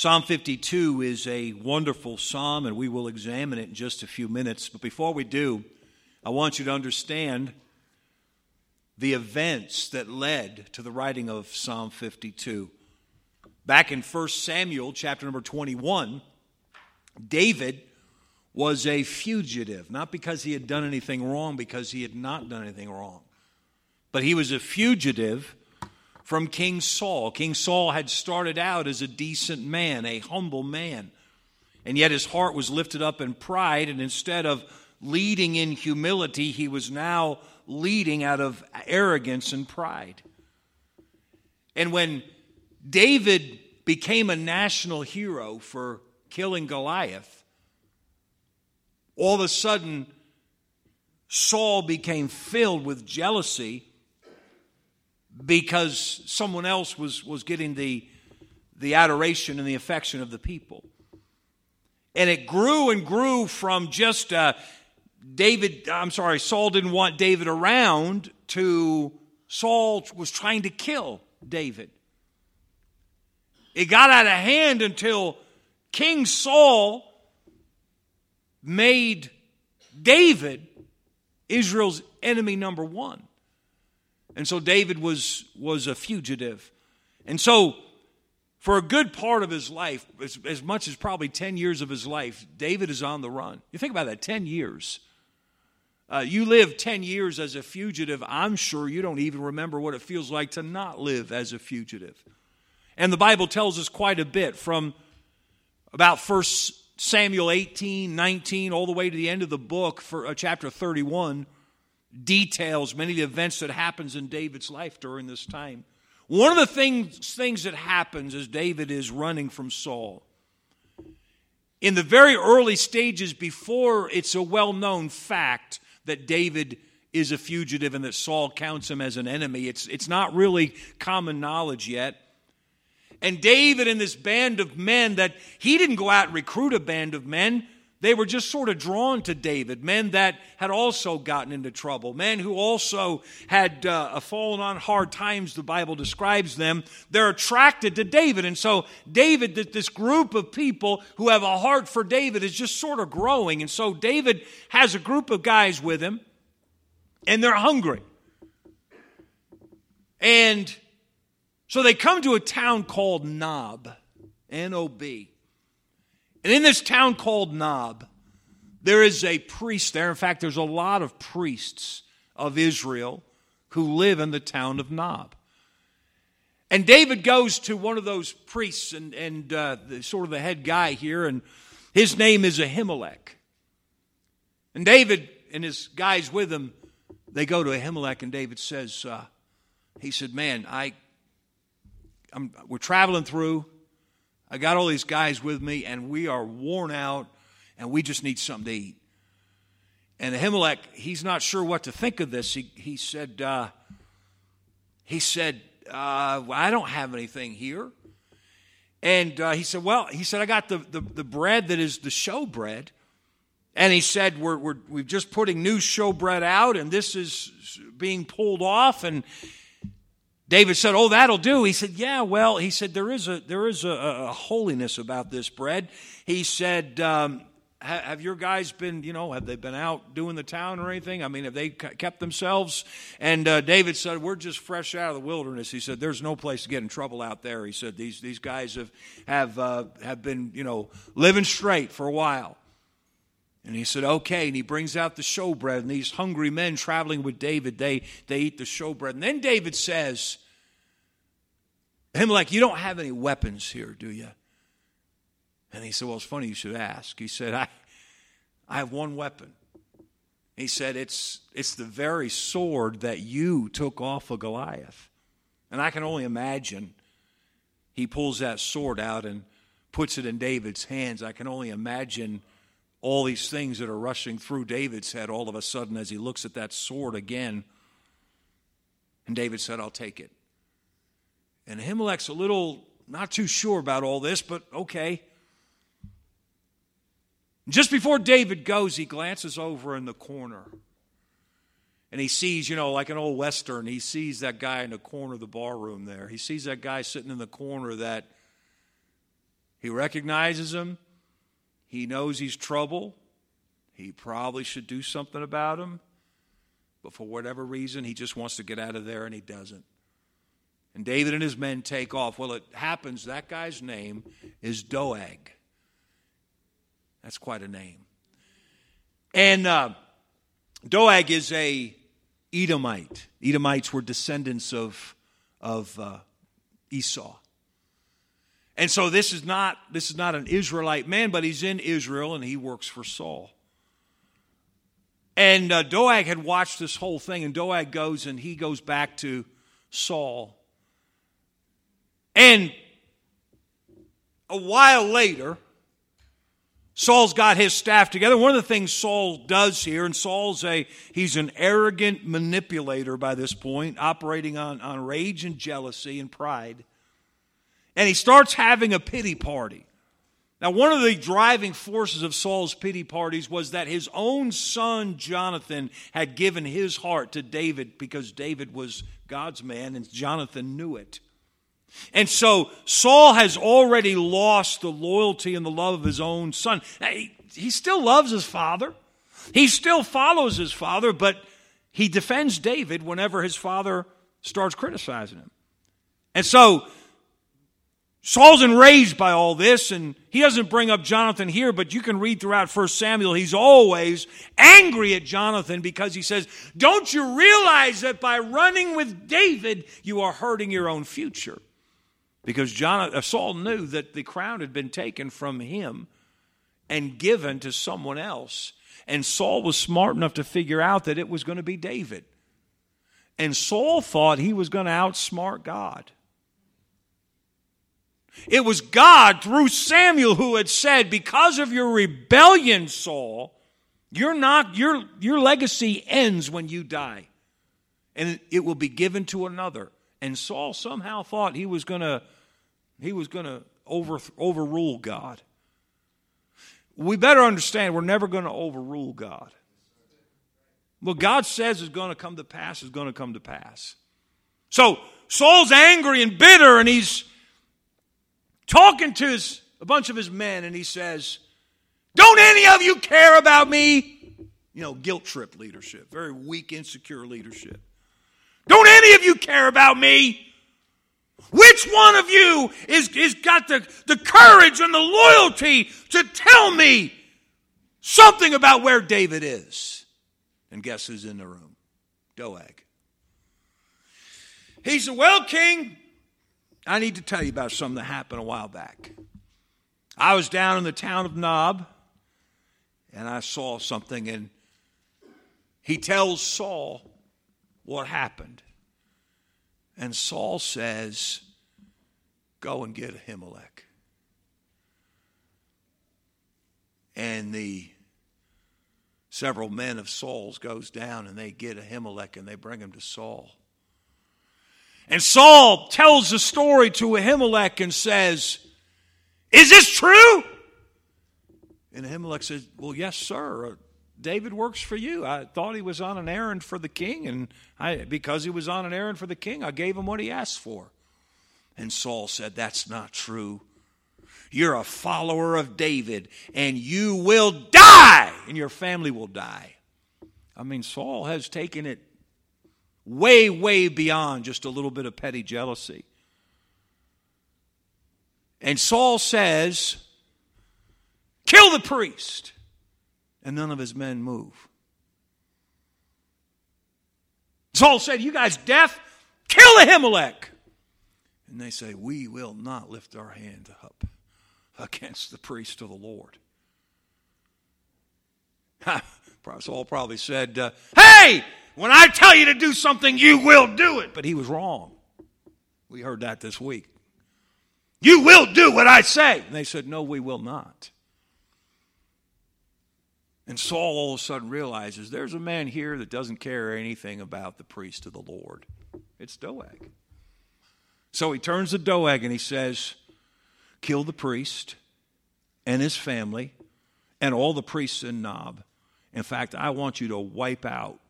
Psalm 52 is a wonderful psalm, and we will examine it in just a few minutes. But before we do, I want you to understand the events that led to the writing of Psalm 52. Back in 1 Samuel chapter number 21, David was a fugitive, not because he had done anything wrong, because he had not done anything wrong. But he was a fugitive from King Saul. King Saul had started out as a decent man, a humble man, and yet his heart was lifted up in pride, and instead of leading in humility, he was now leading out of arrogance and pride. And when David became a national hero for killing Goliath, all of a sudden, Saul became filled with jealousy because someone else was, was getting the, the adoration and the affection of the people. And it grew and grew from just uh, David, I'm sorry, Saul didn't want David around to Saul was trying to kill David. It got out of hand until King Saul made David Israel's enemy number one. And so David was, was a fugitive. And so, for a good part of his life, as, as much as probably 10 years of his life, David is on the run. You think about that 10 years. Uh, you live 10 years as a fugitive. I'm sure you don't even remember what it feels like to not live as a fugitive. And the Bible tells us quite a bit from about 1 Samuel 18, 19, all the way to the end of the book, for uh, chapter 31 details many of the events that happens in David's life during this time. One of the things, things that happens as David is running from Saul, in the very early stages before it's a well known fact that David is a fugitive and that Saul counts him as an enemy, it's, it's not really common knowledge yet. And David and this band of men that he didn't go out and recruit a band of men. They were just sort of drawn to David, men that had also gotten into trouble, men who also had uh, fallen on hard times, the Bible describes them. They're attracted to David. And so, David, this group of people who have a heart for David, is just sort of growing. And so, David has a group of guys with him, and they're hungry. And so, they come to a town called Nob, N O B. And in this town called Nob, there is a priest there. In fact, there's a lot of priests of Israel who live in the town of Nob. And David goes to one of those priests and, and uh, the, sort of the head guy here, and his name is Ahimelech. And David and his guys with him, they go to Ahimelech, and David says, uh, he said, man, I, I'm, we're traveling through. I got all these guys with me, and we are worn out, and we just need something to eat. And Ahimelech, he's not sure what to think of this. He, he said, uh, he said, uh, well, I don't have anything here. And uh, he said, well, he said, I got the, the, the bread that is the show bread. And he said, we're, we're, we're just putting new show bread out, and this is being pulled off. And David said, Oh, that'll do. He said, Yeah, well, he said, There is a, there is a, a holiness about this bread. He said, um, have your guys been, you know, have they been out doing the town or anything? I mean, have they kept themselves? And uh, David said, We're just fresh out of the wilderness. He said, There's no place to get in trouble out there. He said, These, these guys have, have, uh, have been, you know, living straight for a while. And he said, Okay. And he brings out the showbread. And these hungry men traveling with David, they, they eat the showbread. And then David says, Ahimelech, You don't have any weapons here, do you? And he said, Well, it's funny you should ask. He said, I, I have one weapon. He said, it's, it's the very sword that you took off of Goliath. And I can only imagine he pulls that sword out and puts it in David's hands. I can only imagine all these things that are rushing through David's head all of a sudden as he looks at that sword again. And David said, I'll take it. And Ahimelech's a little not too sure about all this, but okay. Just before David goes, he glances over in the corner. And he sees, you know, like an old Western, he sees that guy in the corner of the bar room there. He sees that guy sitting in the corner that He recognizes him. He knows he's trouble. He probably should do something about him. But for whatever reason, he just wants to get out of there and he doesn't. And David and his men take off. Well, it happens that guy's name is Doeg. That's quite a name. And uh, Doeg is a Edomite. Edomites were descendants of, of uh, Esau. And so this is not this is not an Israelite man, but he's in Israel and he works for Saul. And uh, Doeg had watched this whole thing, and Doeg goes and he goes back to Saul. And a while later, Saul's got his staff together. One of the things Saul does here, and Saul's a he's an arrogant manipulator by this point, operating on, on rage and jealousy and pride. And he starts having a pity party. Now, one of the driving forces of Saul's pity parties was that his own son Jonathan had given his heart to David because David was God's man and Jonathan knew it. And so Saul has already lost the loyalty and the love of his own son. He, he still loves his father, he still follows his father, but he defends David whenever his father starts criticizing him. And so Saul's enraged by all this, and he doesn't bring up Jonathan here, but you can read throughout 1 Samuel, he's always angry at Jonathan because he says, Don't you realize that by running with David, you are hurting your own future? because John, uh, Saul knew that the crown had been taken from him and given to someone else. And Saul was smart enough to figure out that it was going to be David. And Saul thought he was going to outsmart God. It was God through Samuel who had said, Because of your rebellion, Saul, you're not, your, your legacy ends when you die. And it will be given to another. And Saul somehow thought he was going to he was going to over, overrule God. We better understand we're never going to overrule God. What God says is going to come to pass is going to come to pass. So Saul's angry and bitter, and he's talking to his, a bunch of his men, and he says, Don't any of you care about me? You know, guilt trip leadership, very weak, insecure leadership. Don't any of you care about me? Which one of you is, is got the, the courage and the loyalty to tell me something about where David is? And guess who's in the room? Doeg. He said, Well, King, I need to tell you about something that happened a while back. I was down in the town of Nob and I saw something, and he tells Saul what happened. And Saul says, Go and get Ahimelech. And the several men of Saul's goes down and they get Ahimelech and they bring him to Saul. And Saul tells the story to Ahimelech and says, Is this true? And Ahimelech says, Well, yes, sir. Uh, David works for you. I thought he was on an errand for the king, and I, because he was on an errand for the king, I gave him what he asked for. And Saul said, That's not true. You're a follower of David, and you will die, and your family will die. I mean, Saul has taken it way, way beyond just a little bit of petty jealousy. And Saul says, Kill the priest and none of his men move. Saul said, You guys deaf? Kill Ahimelech. And they say, We will not lift our hand up against the priest of the Lord. Saul probably said, uh, Hey, when I tell you to do something, you will do it. But he was wrong. We heard that this week. You will do what I say. And they said, No, we will not. And Saul all of a sudden realizes there's a man here that doesn't care anything about the priest of the Lord. It's Doeg. So he turns to Doeg and he says, Kill the priest and his family and all the priests in Nob. In fact, I want you to wipe out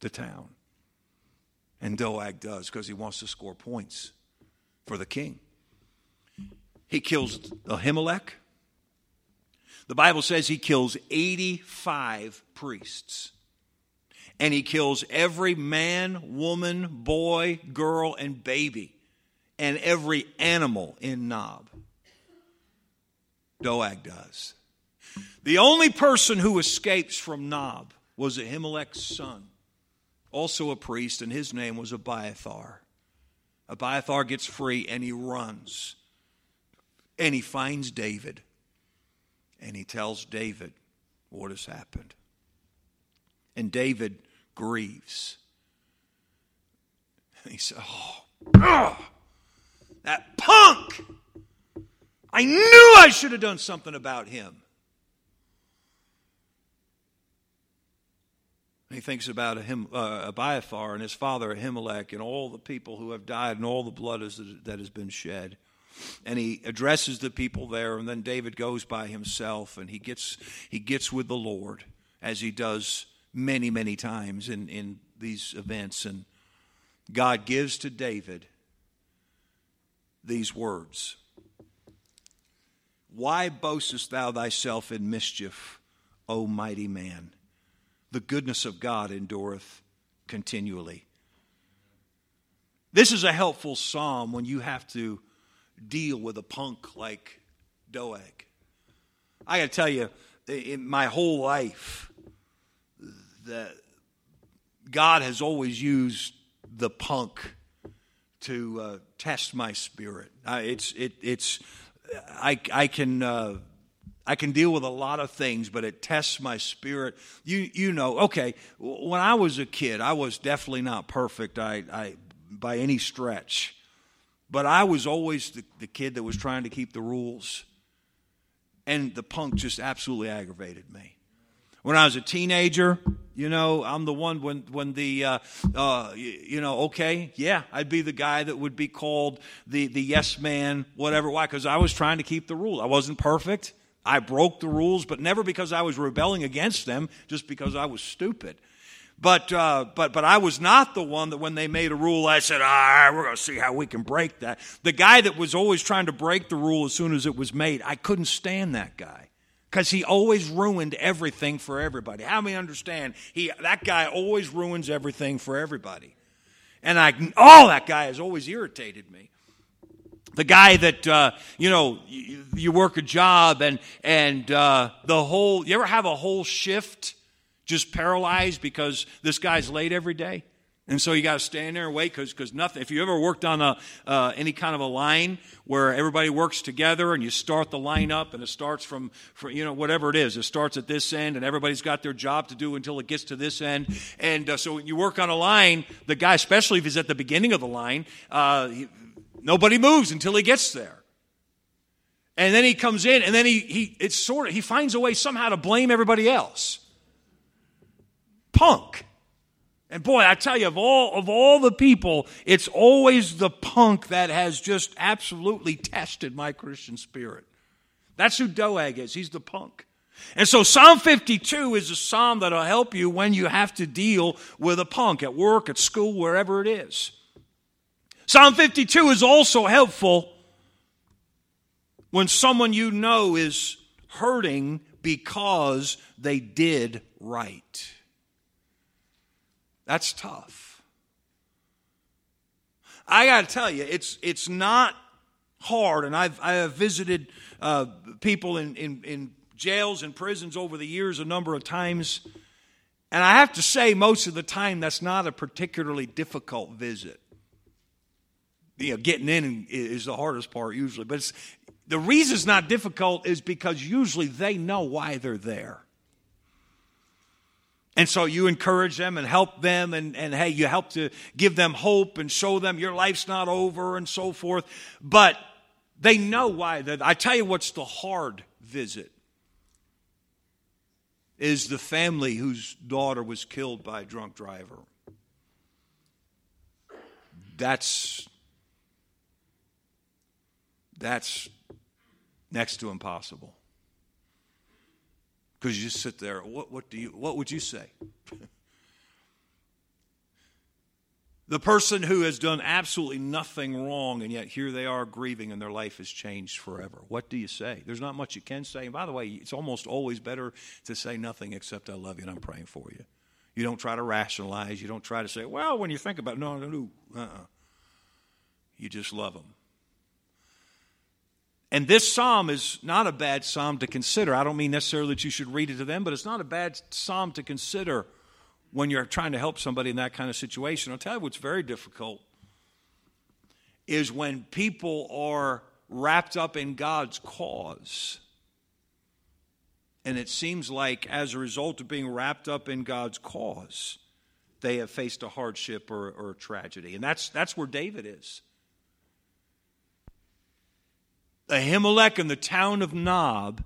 the town. And Doeg does because he wants to score points for the king. He kills Ahimelech. The Bible says he kills 85 priests. And he kills every man, woman, boy, girl, and baby, and every animal in Nob. Doeg does. The only person who escapes from Nob was Ahimelech's son, also a priest, and his name was Abiathar. Abiathar gets free and he runs. And he finds David. And he tells David what has happened. And David grieves. And he says, Oh, ugh, that punk! I knew I should have done something about him. He thinks about Ahim, uh, Abiathar and his father Ahimelech and all the people who have died and all the blood is, that has been shed. And he addresses the people there, and then David goes by himself and he gets, he gets with the Lord as he does many, many times in, in these events. And God gives to David these words Why boastest thou thyself in mischief, O mighty man? The goodness of God endureth continually. This is a helpful psalm when you have to deal with a punk like Doeg. I got to tell you, in my whole life, that God has always used the punk to uh, test my spirit. Uh, it's it, it's I I can. Uh, I can deal with a lot of things, but it tests my spirit. You, you know, okay, when I was a kid, I was definitely not perfect I, I, by any stretch. But I was always the, the kid that was trying to keep the rules. And the punk just absolutely aggravated me. When I was a teenager, you know, I'm the one when when the uh, uh, you know, okay, yeah, I'd be the guy that would be called the the yes man, whatever. Why? Because I was trying to keep the rule. I wasn't perfect. I broke the rules, but never because I was rebelling against them, just because I was stupid. But, uh, but, but I was not the one that when they made a rule, I said, all right, we're going to see how we can break that. The guy that was always trying to break the rule as soon as it was made, I couldn't stand that guy because he always ruined everything for everybody. How many understand? He, that guy always ruins everything for everybody. And I, oh, that guy has always irritated me the guy that uh, you know you, you, work a job and and uh, the whole you ever have a whole shift just paralyzed because this guy's late every day? And so you got to stand there and wait because because nothing if you ever worked on a uh, any kind of a line where everybody works together and you start the line up and it starts from, from you know whatever it is it starts at this end and everybody's got their job to do until it gets to this end. And uh, so when you work on a line the guy especially if he's at the beginning of the line uh, Nobody moves until he gets there. And then he comes in and then he, he it's sort of he finds a way somehow to blame everybody else. Punk. And boy, I tell you, of all of all the people, it's always the punk that has just absolutely tested my Christian spirit. That's who Doeg is. He's the punk. And so Psalm 52 is a psalm that'll help you when you have to deal with a punk at work, at school, wherever it is. Psalm 52 is also helpful when someone you know is hurting because they did right. That's tough. I got to tell you, it's, it's not hard, and I've, I have visited uh, people in, in, in jails and prisons over the years a number of times. And I have to say, most of the time, that's not a particularly difficult visit you know, getting in is the hardest part usually. But the reason it's not difficult is because usually they know why they're there. And so you encourage them and help them, and, and hey, you help to give them hope and show them your life's not over and so forth. But they know why. I tell you what's the hard visit is the family whose daughter was killed by a drunk driver. That's that's next to impossible. Because you just sit there, what, what, do you, what would you say? The person who has done absolutely nothing wrong, and yet here they are grieving and their life has changed forever. What do you say? There's not much you can say. And by the way, it's almost always better to say nothing except I love you and I'm praying for you. You don't try to rationalize. You don't try to say, well, when you think about it, no, no, no. Uh-uh. You just love them. And this psalm is not a bad psalm to consider. I don't mean necessarily that you should read it to them, but it's not a bad psalm to consider when you're trying to help somebody in that kind of situation. I'll tell you what's very difficult is when people are wrapped up in God's cause. And it seems like as a result of being wrapped up in God's cause, they have faced a hardship or, or a tragedy. And that's, that's where David is. Ahimelech and the town of Nob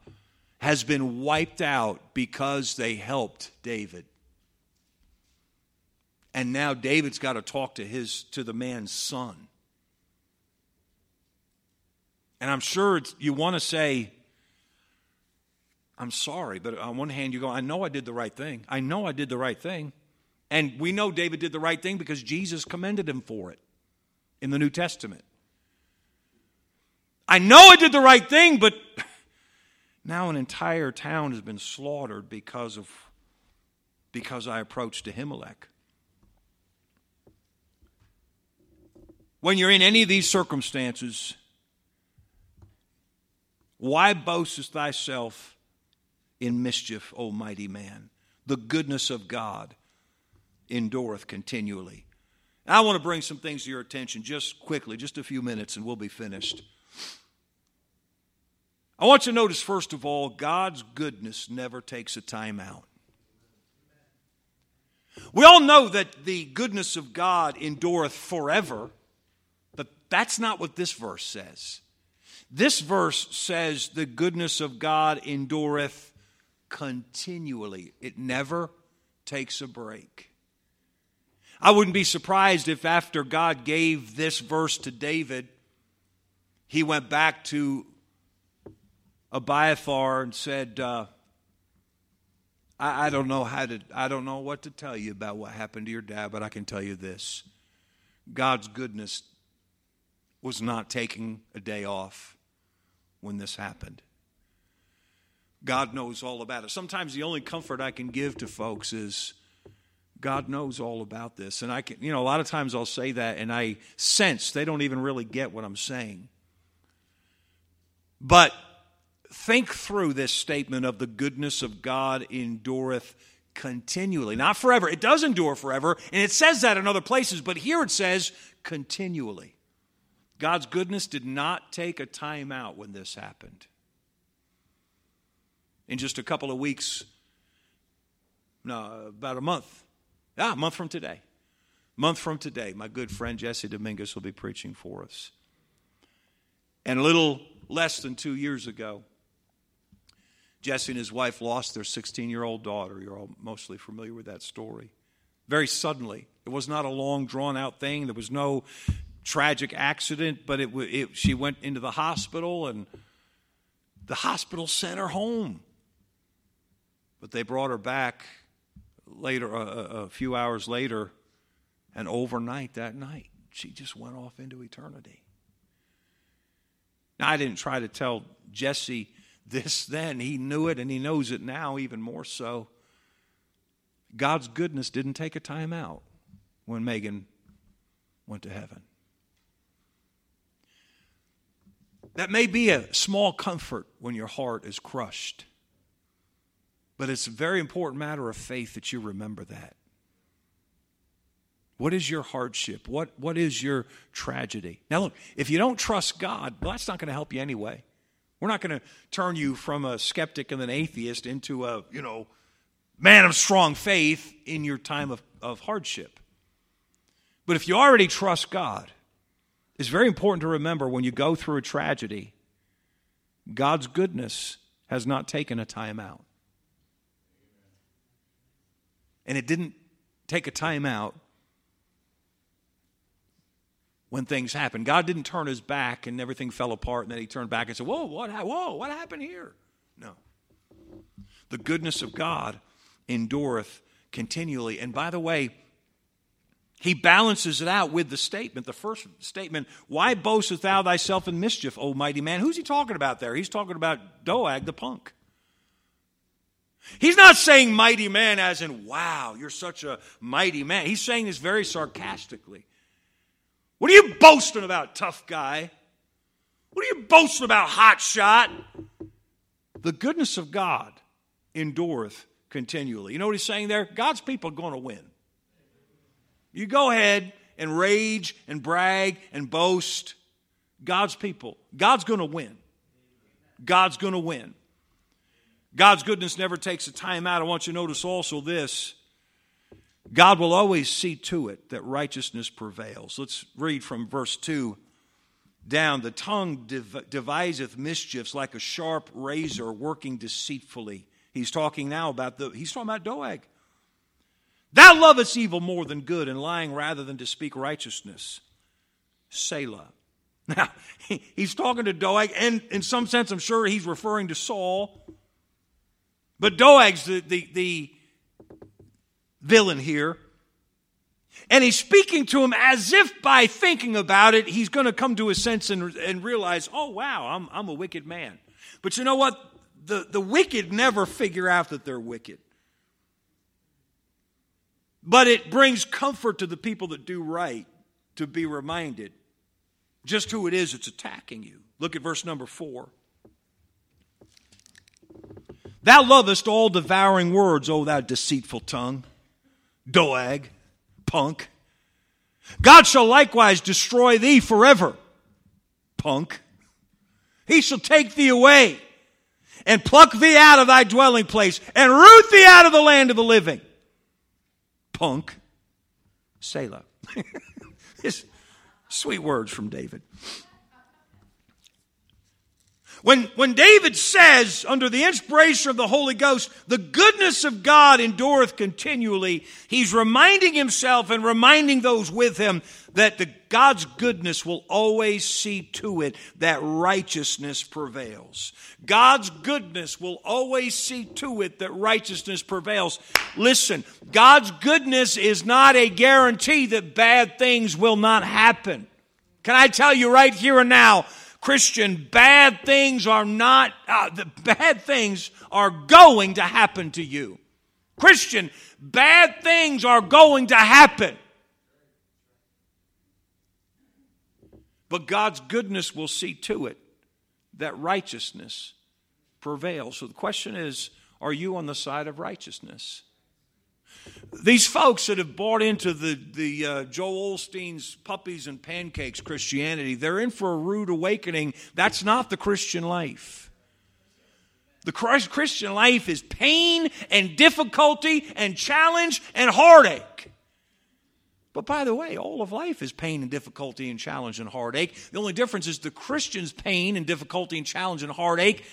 has been wiped out because they helped David. And now David's got to talk to his to the man's son. And I'm sure you want to say, I'm sorry, but on one hand, you go, I know I did the right thing. I know I did the right thing. And we know David did the right thing because Jesus commended him for it in the New Testament. I know I did the right thing, but now an entire town has been slaughtered because of because I approached Ahimelech. When you're in any of these circumstances, why boastest thyself in mischief, O mighty man? The goodness of God endureth continually. I want to bring some things to your attention just quickly, just a few minutes, and we'll be finished. I want you to notice, first of all, God's goodness never takes a time out. We all know that the goodness of God endureth forever, but that's not what this verse says. This verse says the goodness of God endureth continually, it never takes a break. I wouldn't be surprised if after God gave this verse to David, he went back to Abiathar and said, uh, I, I don't know how to, I don't know what to tell you about what happened to your dad, but I can tell you this God's goodness was not taking a day off when this happened. God knows all about it. Sometimes the only comfort I can give to folks is God knows all about this. And I can, you know, a lot of times I'll say that and I sense they don't even really get what I'm saying. But think through this statement of the goodness of God endureth continually. Not forever. It does endure forever, and it says that in other places, but here it says continually. God's goodness did not take a time out when this happened. In just a couple of weeks, no, about a month, ah, a month from today, A month from today, my good friend Jesse Dominguez will be preaching for us. And a little less than two years ago, Jesse and his wife lost their 16 year old daughter. You're all mostly familiar with that story. Very suddenly. It was not a long, drawn out thing. There was no tragic accident, but it, it, she went into the hospital and the hospital sent her home. But they brought her back later, a, a few hours later, and overnight that night, she just went off into eternity. Now, I didn't try to tell Jesse this then. He knew it and he knows it now even more so. God's goodness didn't take a time out when Megan went to heaven. That may be a small comfort when your heart is crushed, but it's a very important matter of faith that you remember that. What is your hardship? What, what is your tragedy? Now, look, if you don't trust God, well, that's not going to help you anyway. We're not going to turn you from a skeptic and an atheist into a, you know, man of strong faith in your time of, of hardship. But if you already trust God, it's very important to remember when you go through a tragedy, God's goodness has not taken a time out. And it didn't take a time out when things happen. God didn't turn his back and everything fell apart and then he turned back and said, Whoa, what, whoa, what happened here? No. The goodness of God endureth continually. And by the way, he balances it out with the statement, the first statement, Why boastest thou thyself in mischief, O mighty man? Who's he talking about there? He's talking about Doeg the punk. He's not saying mighty man as in, wow, you're such a mighty man. He's saying this very sarcastically. What are you boasting about, tough guy? What are you boasting about, hot shot? The goodness of God endureth continually. You know what he's saying there? God's people are going to win. You go ahead and rage and brag and boast. God's people, God's going to win. God's going to win. God's goodness never takes a time out. I want you to notice also this God will always see to it that righteousness prevails. Let's read from verse 2 down. The tongue dev- deviseth mischiefs like a sharp razor working deceitfully. He's talking now about the, he's talking about Doeg. Thou lovest evil more than good, and lying rather than to speak righteousness. Selah. Now, he's talking to Doeg, and in some sense, I'm sure he's referring to Saul. But Doeg's the, the, the villain here. And he's speaking to him as if by thinking about it, he's going to come to a sense and, and realize, oh, wow, I'm, I'm a wicked man. But you know what? The, the wicked never figure out that they're wicked. But it brings comfort to the people that do right to be reminded just who it is that's attacking you. Look at verse number four. Thou lovest all devouring words, O thou deceitful tongue, Doeg, punk. God shall likewise destroy thee forever, punk. He shall take thee away and pluck thee out of thy dwelling place and root thee out of the land of the living punk, Selah. Sweet words from David. When, when David says, under the inspiration of the Holy Ghost, the goodness of God endureth continually, he's reminding himself and reminding those with him that the, God's goodness will always see to it that righteousness prevails. God's goodness will always see to it that righteousness prevails. Listen, God's goodness is not a guarantee that bad things will not happen. Can I tell you right here and now, Christian, bad things are not, uh, the bad things are going to happen to you. Christian, bad things are going to happen. But God's goodness will see to it that righteousness prevails. So the question is are you on the side of righteousness? These folks that have bought into the, the uh, Joel Osteen's puppies and pancakes Christianity, they're in for a rude awakening. That's not the Christian life. The Christian life is pain and difficulty and challenge and heartache. But by the way, all of life is pain and difficulty and challenge and heartache. The only difference is the Christian's pain and difficulty and challenge and heartache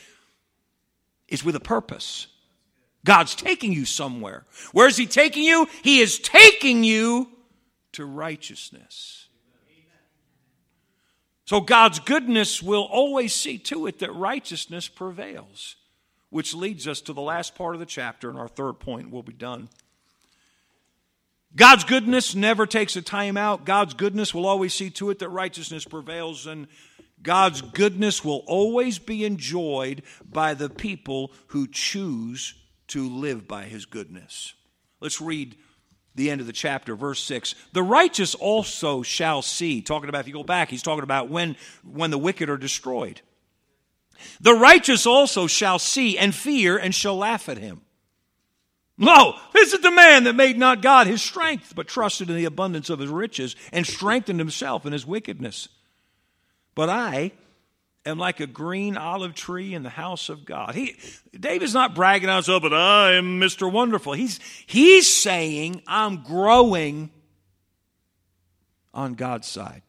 is with a purpose. God's taking you somewhere. Where is He taking you? He is taking you to righteousness. So God's goodness will always see to it that righteousness prevails, which leads us to the last part of the chapter, and our third point will be done. God's goodness never takes a time out. God's goodness will always see to it that righteousness prevails, and God's goodness will always be enjoyed by the people who choose to live by his goodness. Let's read the end of the chapter, verse 6. The righteous also shall see. Talking about, if you go back, he's talking about when, when the wicked are destroyed. The righteous also shall see and fear and shall laugh at him. Lo, this is the man that made not God his strength, but trusted in the abundance of his riches and strengthened himself in his wickedness. But I am like a green olive tree in the house of God. He, David's not bragging on himself, but I am Mr. Wonderful. He's, he's saying, I'm growing on God's side.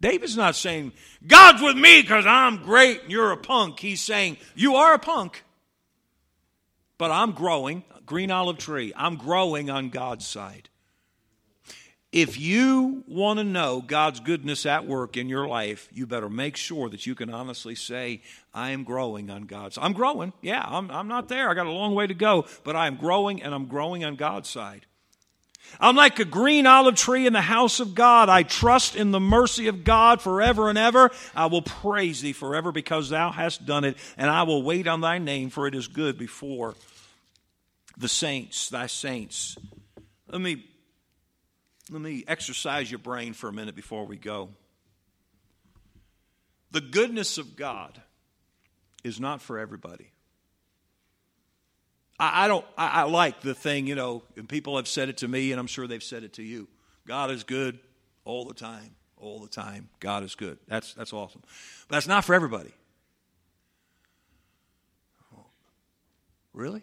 David's not saying, God's with me because I'm great and you're a punk. He's saying, You are a punk but I'm growing, green olive tree, I'm growing on God's side. If you want to know God's goodness at work in your life, you better make sure that you can honestly say, I am growing on God's I'm growing. Yeah, I'm, I'm not there. I got a long way to go, but I am growing and I'm growing on God's side. I'm like a green olive tree in the house of God. I trust in the mercy of God forever and ever. I will praise thee forever because thou hast done it, and I will wait on thy name, for it is good before the saints, thy saints. Let me let me exercise your brain for a minute before we go. The goodness of God is not for everybody. I, I don't, I, I like the thing, you know, and people have said it to me, and I'm sure they've said it to you. God is good all the time, all the time. God is good. That's, that's awesome. But that's not for everybody. Really?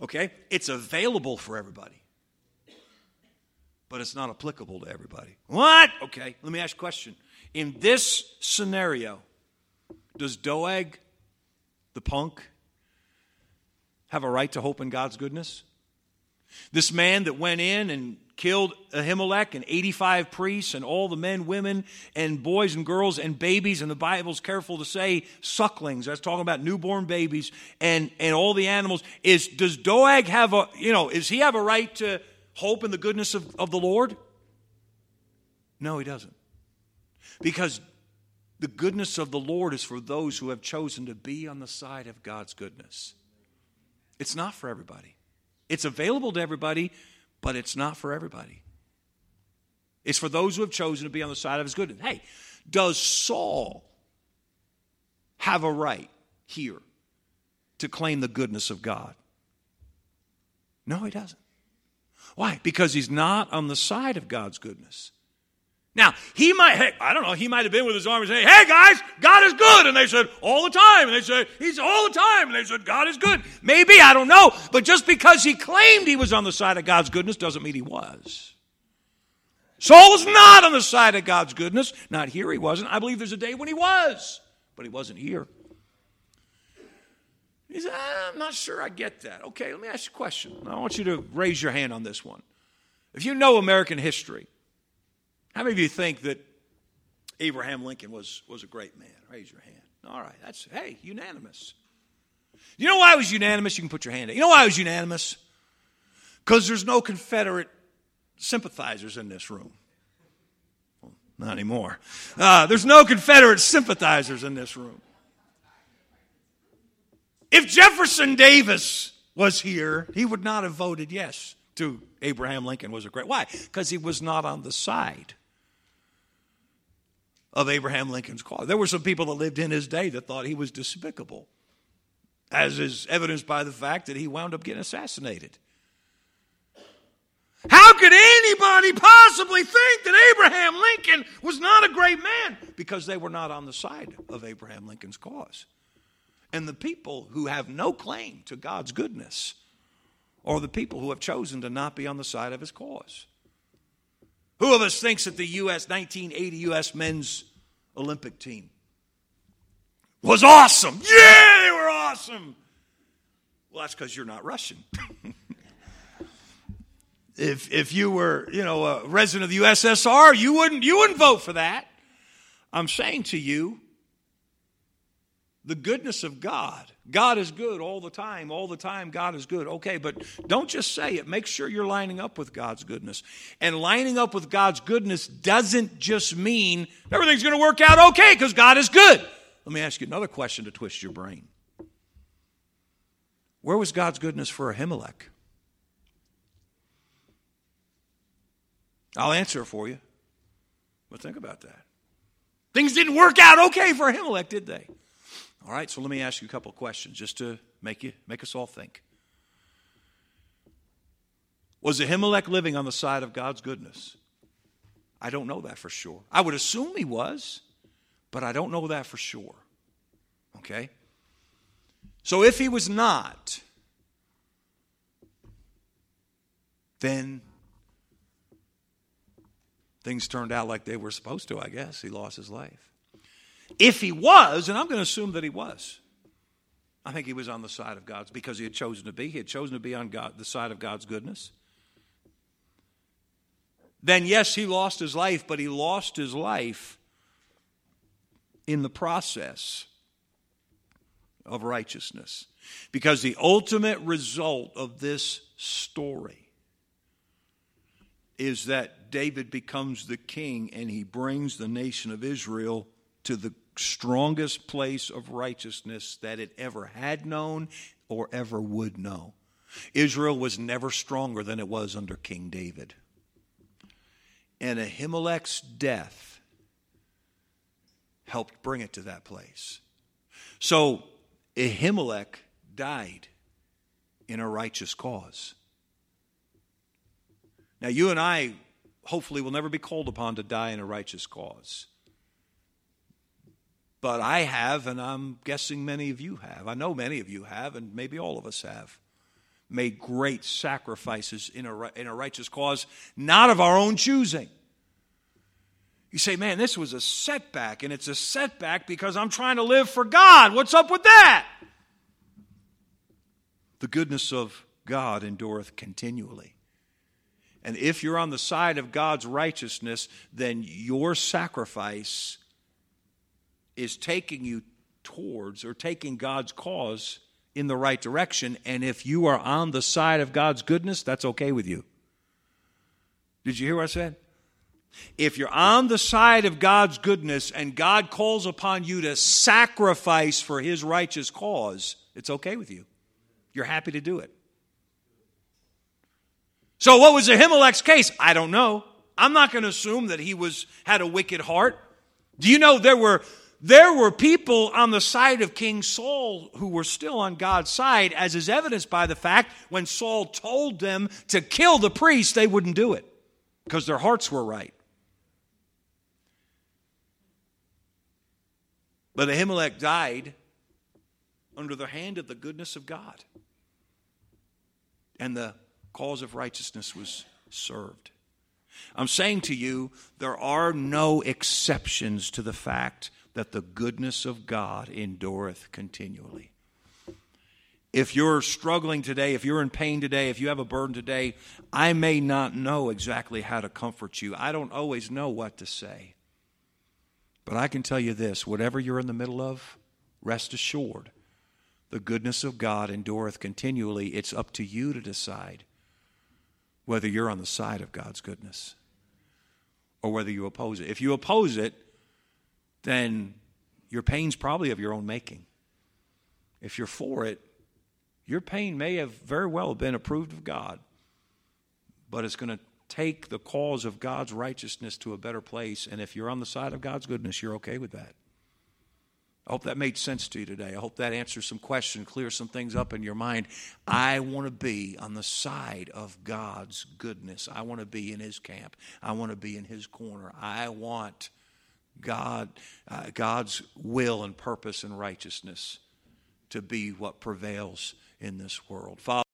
Okay, it's available for everybody, but it's not applicable to everybody. What? Okay, let me ask a question. In this scenario, does Doeg, the punk, have a right to hope in God's goodness? This man that went in and killed Ahimelech and 85 priests and all the men, women, and boys and girls and babies, and the Bible's careful to say sucklings. That's talking about newborn babies and, and all the animals. Is does Doeg have a you know, is he have a right to hope in the goodness of, of the Lord? No, he doesn't. Because the goodness of the Lord is for those who have chosen to be on the side of God's goodness. It's not for everybody. It's available to everybody, but it's not for everybody. It's for those who have chosen to be on the side of his goodness. Hey, does Saul have a right here to claim the goodness of God? No, he doesn't. Why? Because he's not on the side of God's goodness. Now, he might, hey, I don't know, he might have been with his army saying, hey guys, God is good. And they said, all the time. And they said, he's all the time. And they said, God is good. Maybe, I don't know. But just because he claimed he was on the side of God's goodness doesn't mean he was. Saul was not on the side of God's goodness. Not here, he wasn't. I believe there's a day when he was, but he wasn't here. He said, I'm not sure I get that. Okay, let me ask you a question. I want you to raise your hand on this one. If you know American history, how many of you think that Abraham Lincoln was, was a great man? Raise your hand. All right, that's, hey, unanimous. You know why I was unanimous? You can put your hand up. You know why I was unanimous? Because there's no Confederate sympathizers in this room. Well, not anymore. Uh, there's no Confederate sympathizers in this room. If Jefferson Davis was here, he would not have voted yes to Abraham Lincoln was a great. Why? Because he was not on the side of Abraham Lincoln's cause. There were some people that lived in his day that thought he was despicable, as is evidenced by the fact that he wound up getting assassinated. How could anybody possibly think that Abraham Lincoln was not a great man? Because they were not on the side of Abraham Lincoln's cause. And the people who have no claim to God's goodness are the people who have chosen to not be on the side of his cause. Who of us thinks that the U.S. 1980 U.S. men's Olympic team was awesome? Yeah, they were awesome. Well, that's because you're not Russian. if if you were, you know, a resident of the USSR, you wouldn't you wouldn't vote for that. I'm saying to you, the goodness of God. God is good all the time. All the time, God is good. Okay, but don't just say it. Make sure you're lining up with God's goodness. And lining up with God's goodness doesn't just mean everything's going to work out okay because God is good. Let me ask you another question to twist your brain. Where was God's goodness for Ahimelech? I'll answer for you. But think about that. Things didn't work out okay for Ahimelech, did they? All right, so let me ask you a couple of questions just to make you make us all think. Was Ahimelech living on the side of God's goodness? I don't know that for sure. I would assume he was, but I don't know that for sure. Okay? So if he was not, then things turned out like they were supposed to, I guess. He lost his life. If he was, and I'm going to assume that he was, I think he was on the side of God's because he had chosen to be. He had chosen to be on God, the side of God's goodness. Then, yes, he lost his life, but he lost his life in the process of righteousness. Because the ultimate result of this story is that David becomes the king and he brings the nation of Israel to the strongest place of righteousness that it ever had known or ever would know. Israel was never stronger than it was under King David. And Ahimelech's death helped bring it to that place. So Ahimelech died in a righteous cause. Now, you and I hopefully will never be called upon to die in a righteous cause. But I have, and I'm guessing many of you have. I know many of you have, and maybe all of us have made great sacrifices in a, in a righteous cause, not of our own choosing. You say, man, this was a setback, and it's a setback because I'm trying to live for God. What's up with that? The goodness of God endureth continually. And if you're on the side of God's righteousness, then your sacrifice is taking you towards or taking God's cause in the right direction. And if you are on the side of God's goodness, that's okay with you. Did you hear what I said? If you're on the side of God's goodness and God calls upon you to sacrifice for his righteous cause, it's okay with you. You're happy to do it. So what was Ahimelech's case? I don't know. I'm not going to assume that he was had a wicked heart. Do you know there were there were people on the side of King Saul who were still on God's side, as is evidenced by the fact when Saul told them to kill the priest, they wouldn't do it because their hearts were right. But Ahimelech died under the hand of the goodness of God. And the cause of righteousness was served. I'm saying to you, there are no exceptions to the fact that the goodness of God endureth continually. If you're struggling today, if you're in pain today, if you have a burden today, I may not know exactly how to comfort you. I don't always know what to say. But I can tell you this whatever you're in the middle of, rest assured, the goodness of God endureth continually. It's up to you to decide whether you're on the side of God's goodness or whether you oppose it. If you oppose it, then your pain's probably of your own making. If you're for it, your pain may have very well been approved of God, but it's going to take the cause of God's righteousness to a better place. And if you're on the side of God's goodness, you're okay with that. I hope that made sense to you today. I hope that answers some questions, clears some things up in your mind. I want to be on the side of God's goodness. I want to be in His camp. I want to be in His corner. I want God, uh, God's will and purpose and righteousness to be what prevails in this world. Father,